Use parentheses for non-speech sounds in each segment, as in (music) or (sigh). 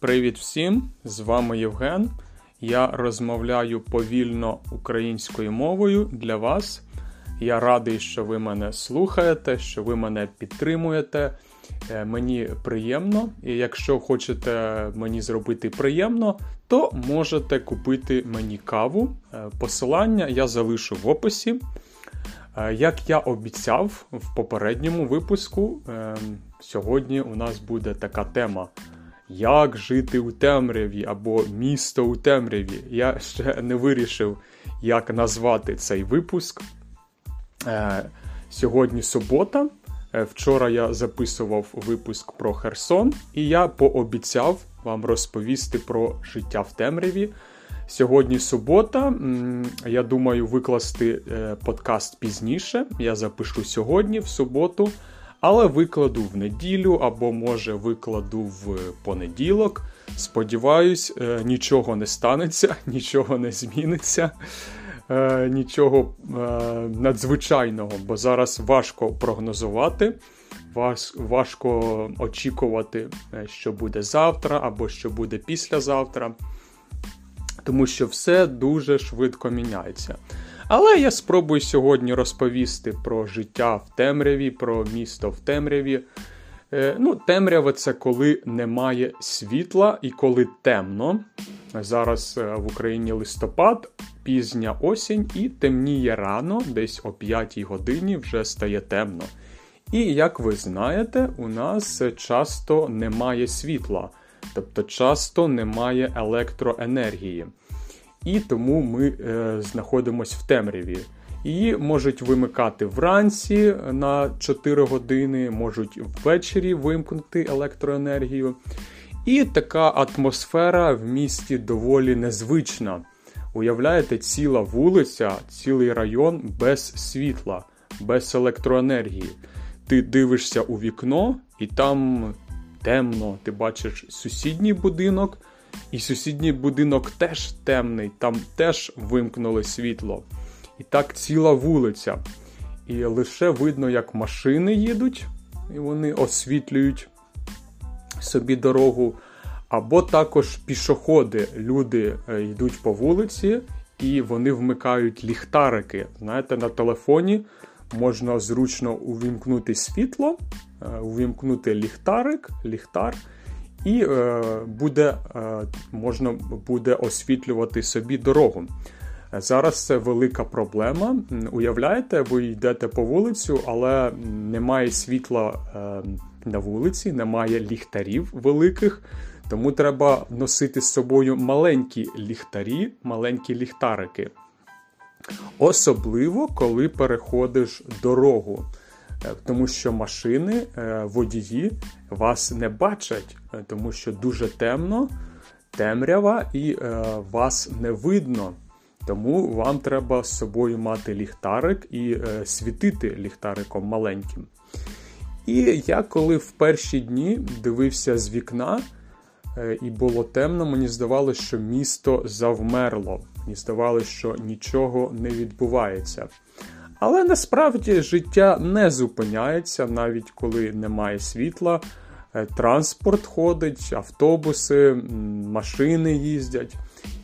Привіт всім! З вами Євген. Я розмовляю повільно українською мовою для вас. Я радий, що ви мене слухаєте, що ви мене підтримуєте. Е, мені приємно, і якщо хочете мені зробити приємно, то можете купити мені каву. Е, посилання я залишу в описі. Е, як я обіцяв в попередньому випуску, сьогодні у нас буде така тема. Як жити у темряві або місто у темряві. Я ще не вирішив, як назвати цей випуск. Сьогодні субота. Е, вчора я записував випуск про Херсон, і я пообіцяв вам розповісти про життя в темряві. Сьогодні субота. Я думаю, викласти е, подкаст пізніше. Я запишу сьогодні, в суботу, але викладу в неділю або, може, викладу в понеділок. Сподіваюсь, е, нічого не станеться, (laughs) нічого не зміниться. Е, нічого е, надзвичайного, бо зараз важко прогнозувати, важ, важко очікувати, що буде завтра або що буде післязавтра, тому що все дуже швидко міняється. Але я спробую сьогодні розповісти про життя в темряві, про місто в темряві. Е, ну, Темрява це коли немає світла і коли темно. Зараз е, в Україні листопад, пізня осінь і темніє рано, десь о 5 годині вже стає темно. І як ви знаєте, у нас часто немає світла, тобто часто немає електроенергії. І тому ми е, знаходимося в темряві. Її можуть вимикати вранці на 4 години, можуть ввечері вимкнути електроенергію. І така атмосфера в місті доволі незвична. Уявляєте, ціла вулиця, цілий район без світла, без електроенергії. Ти дивишся у вікно, і там темно. Ти бачиш сусідній будинок, і сусідній будинок теж темний, там теж вимкнули світло. І так ціла вулиця. І лише видно, як машини їдуть, і вони освітлюють собі дорогу. Або також пішоходи, люди е, йдуть по вулиці і вони вмикають ліхтарики. Знаєте, на телефоні можна зручно увімкнути світло, е, увімкнути ліхтарик, ліхтар, і е, буде, можна буде освітлювати собі дорогу. Зараз це велика проблема. Уявляєте, ви йдете по вулицю, але немає світла на вулиці, немає ліхтарів великих. Тому треба носити з собою маленькі ліхтарі, маленькі ліхтарики. Особливо, коли переходиш дорогу. Е, тому що машини, е, водії вас не бачать, е, тому що дуже темно, темрява і вас не видно. Тому вам треба з собою мати ліхтарик і світити ліхтариком маленьким. І я коли в перші дні дивився з вікна. І було темно, мені здавалося, що місто завмерло. Мені здавалося, що нічого не відбувається. Але насправді життя не зупиняється, навіть коли немає світла. Е, транспорт ходить, автобуси, машини їздять.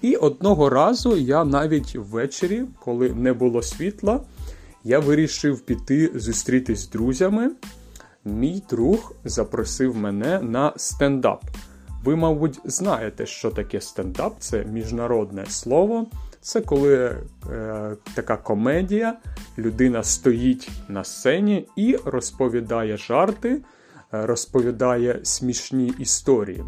І одного разу я навіть ввечері, коли не було світла, я вирішив піти зустрітись з друзями. Мій друг запросив мене на стендап. Ви, мабуть, знаєте, що таке стендап це міжнародне слово. Це коли е, така комедія, людина стоїть на сцені і розповідає жарти, е, розповідає смішні історії.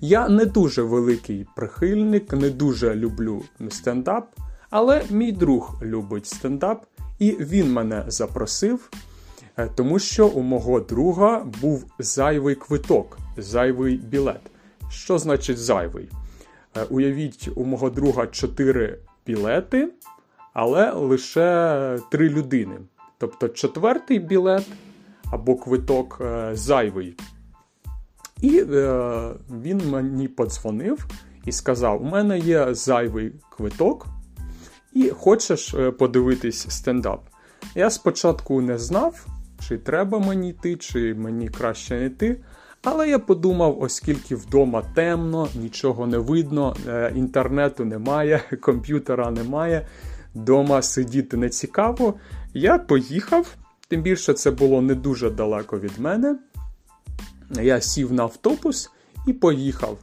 Я не дуже великий прихильник, не дуже люблю стендап, але мій друг любить стендап, і він мене запросив, е, тому що у мого друга був зайвий квиток, зайвий білет. Що значить зайвий? Е, уявіть, у мого друга 4 білети, але лише 3 людини. Тобто четвертий білет або квиток е, зайвий. І е, він мені подзвонив і сказав: у мене є зайвий квиток, і хочеш подивитись стендап. Я спочатку не знав, чи треба мені йти, чи мені краще не йти. Але я подумав, оскільки вдома темно, нічого не видно, е, інтернету немає, (laughs) комп'ютера немає, вдома сидіти не цікаво. Я поїхав, тим більше це було не дуже далеко від мене. Я сів на автобус і поїхав.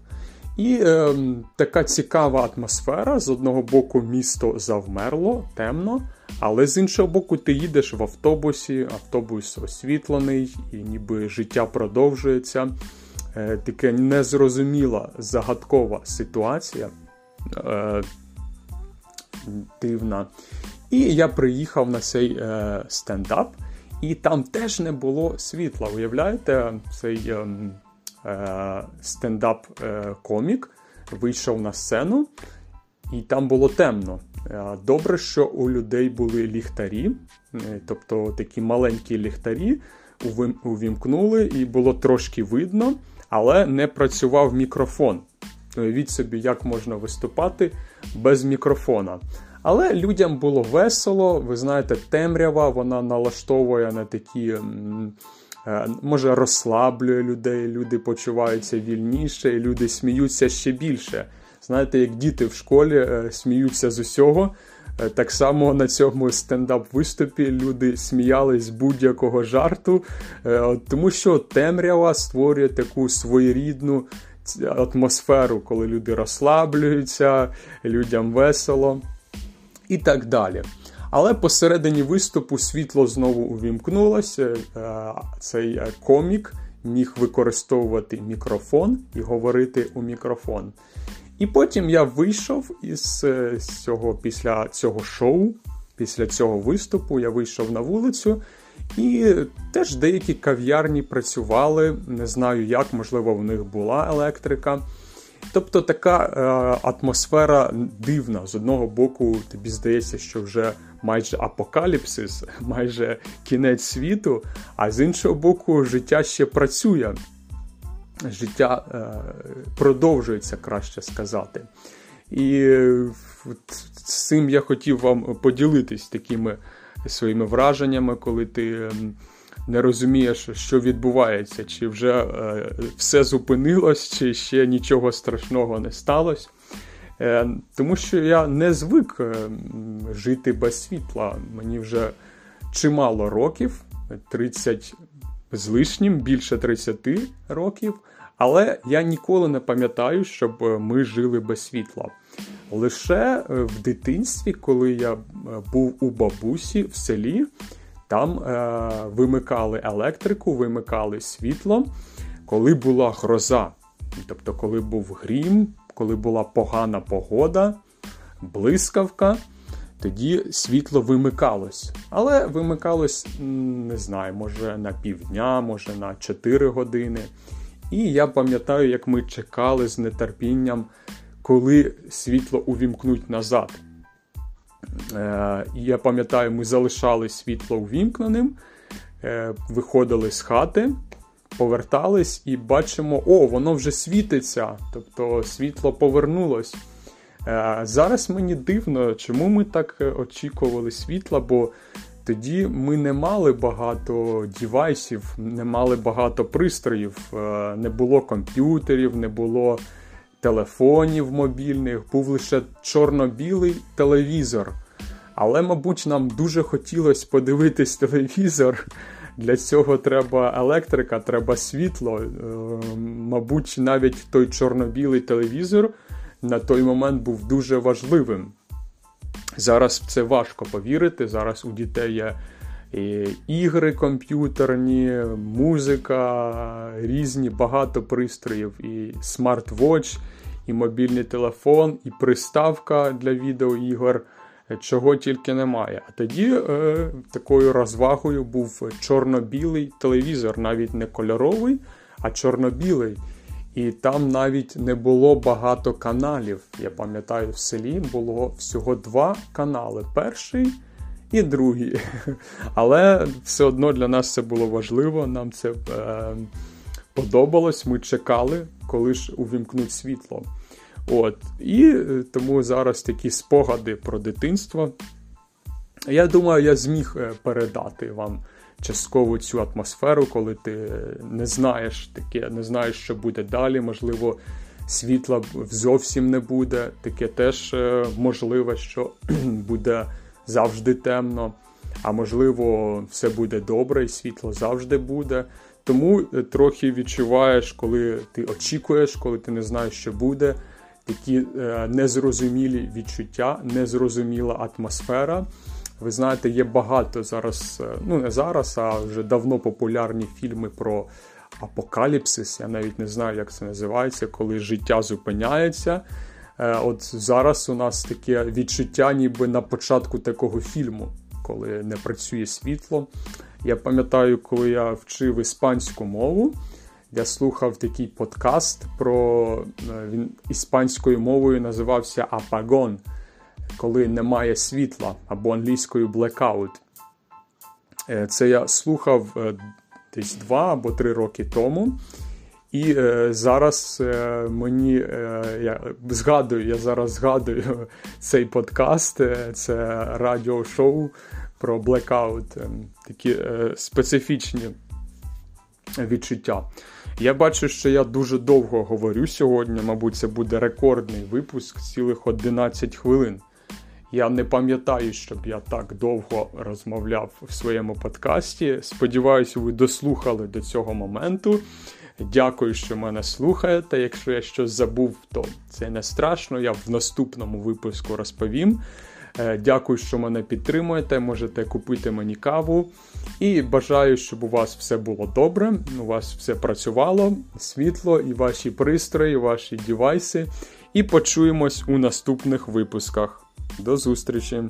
І е, така цікава атмосфера. З одного боку, місто завмерло, темно, але з іншого боку, ти їдеш в автобусі, автобус освітлений, і ніби життя продовжується. Е, Таке незрозуміла загадкова ситуація. Е, Дивна. І я приїхав на цей е, стендап, і там теж не було світла. Уявляєте, цей. Е, стендап-комік вийшов на сцену, і там було темно. Е, добре, що у людей були ліхтарі, е, тобто такі маленькі ліхтарі увімкнули, і було трошки видно, але не працював мікрофон. Уявіть собі, як можна виступати без мікрофона. Але людям було весело, ви знаєте, темрява вона налаштовує на такі Е, може розслаблює людей, люди почуваються вільніше, і люди сміються ще більше. Знаєте, як діти в школі е, сміються з усього. Е, так само на цьому стендап-виступі люди сміялись з будь-якого жарту, тому що темрява створює таку своєрідну атмосферу, коли люди розслаблюються, людям весело і так далі. Але посередині виступу світло знову увімкнулося. Е, цей е, комік міг використовувати мікрофон і говорити у мікрофон. І потім я вийшов із е, цього після цього шоу, після цього виступу, я вийшов на вулицю. І теж деякі кав'ярні працювали. Не знаю як, можливо, в них була електрика. Тобто така е, атмосфера дивна. З одного боку, тобі здається, що вже майже апокаліпсис, (laughs) майже кінець світу, а з іншого боку, життя ще працює. Життя е, продовжується, краще сказати. І е, з цим я хотів вам поділитись такими своїми враженнями, коли ти. Е, не розумієш, що відбувається, чи вже е, все зупинилось, чи ще нічого страшного не сталося. Е, тому що я не звик е, жити без світла. Мені вже чимало років, 30 з лишнім, більше 30 років. Але я ніколи не пам'ятаю, щоб ми жили без світла. Лише в дитинстві, коли я був у бабусі в селі, там е, вимикали електрику, вимикали світло, коли була гроза. Тобто, коли був грім, коли була погана погода, блискавка, тоді світло вимикалось. Але вимикалось, не знаю, може на півдня, може на 4 години. І я пам'ятаю, як ми чекали з нетерпінням, коли світло увімкнуть назад. Е, я пам'ятаю, ми залишали світло увімкненим, е, виходили з хати, повертались і бачимо, о, воно вже світиться, тобто світло повернулось. Е, зараз мені дивно, чому ми так очікували світла, бо тоді ми не мали багато дівайсів, не мали багато пристроїв, не було комп'ютерів, не було телефонів мобільних, був лише чорно-білий телевізор. Але, мабуть, нам дуже хотілося подивитись телевізор. Для цього треба електрика, треба світло. Е, мабуть, навіть той чорно-білий телевізор на той момент був дуже важливим. Зараз це важко повірити. Зараз у дітей є ігри комп'ютерні, музика, різні багато пристроїв, і смарт-вотч, і мобільний телефон, і приставка для відеоігор чого тільки немає. А тоді е, такою розвагою був чорно-білий телевізор, навіть не кольоровий, а чорно-білий. І там навіть не було багато каналів. Я пам'ятаю, в селі було всього два канали: перший і другий. (laughs) Але все одно для нас це було важливо, нам це е, подобалось. Ми чекали, коли ж увімкнуть світло. От. І е, тому зараз такі спогади про дитинство. Я думаю, я зміг е, передати вам частково цю атмосферу, коли ти не знаєш таке, не знаєш, що буде далі. Можливо, світла зовсім не буде. Таке теж е, можливе, що (clears throat) буде завжди темно. А можливо, все буде добре, і світло завжди буде. Тому трохи відчуваєш, коли ти очікуєш, коли ти не знаєш, що буде. Такі е, незрозумілі відчуття, незрозуміла атмосфера. Ви знаєте, є багато зараз, е, ну не зараз, а вже давно популярні фільми про апокаліпсис. Я навіть не знаю, як це називається, коли життя зупиняється. Е, от зараз у нас таке відчуття, ніби на початку такого фільму, коли не працює світло. Я пам'ятаю, коли я вчив іспанську мову, я слухав такий подкаст про е, він іспанською мовою називався Апагон коли немає світла або англійською blackout. Е, це я слухав е, десь два або три роки тому. І зараз мені я згадую, я зараз згадую (laughs) цей подкаст, це радіошоу про Blackout, е, такі специфічні відчуття. Я бачу, що я дуже довго говорю сьогодні. Мабуть, це буде рекордний випуск цілих 11 хвилин. Я не пам'ятаю, щоб я так довго розмовляв в своєму подкасті. Сподіваюся, ви дослухали до цього моменту. Дякую, що мене слухаєте. Якщо я щось забув, то це не страшно. Я в наступному випуску розповім. Е, дякую, що мене підтримуєте. Можете купити мені каву. І бажаю, щоб у вас все було добре, у вас все працювало, світло, і ваші пристрої, і ваші девайси. І почуємось у наступних випусках. До зустрічі!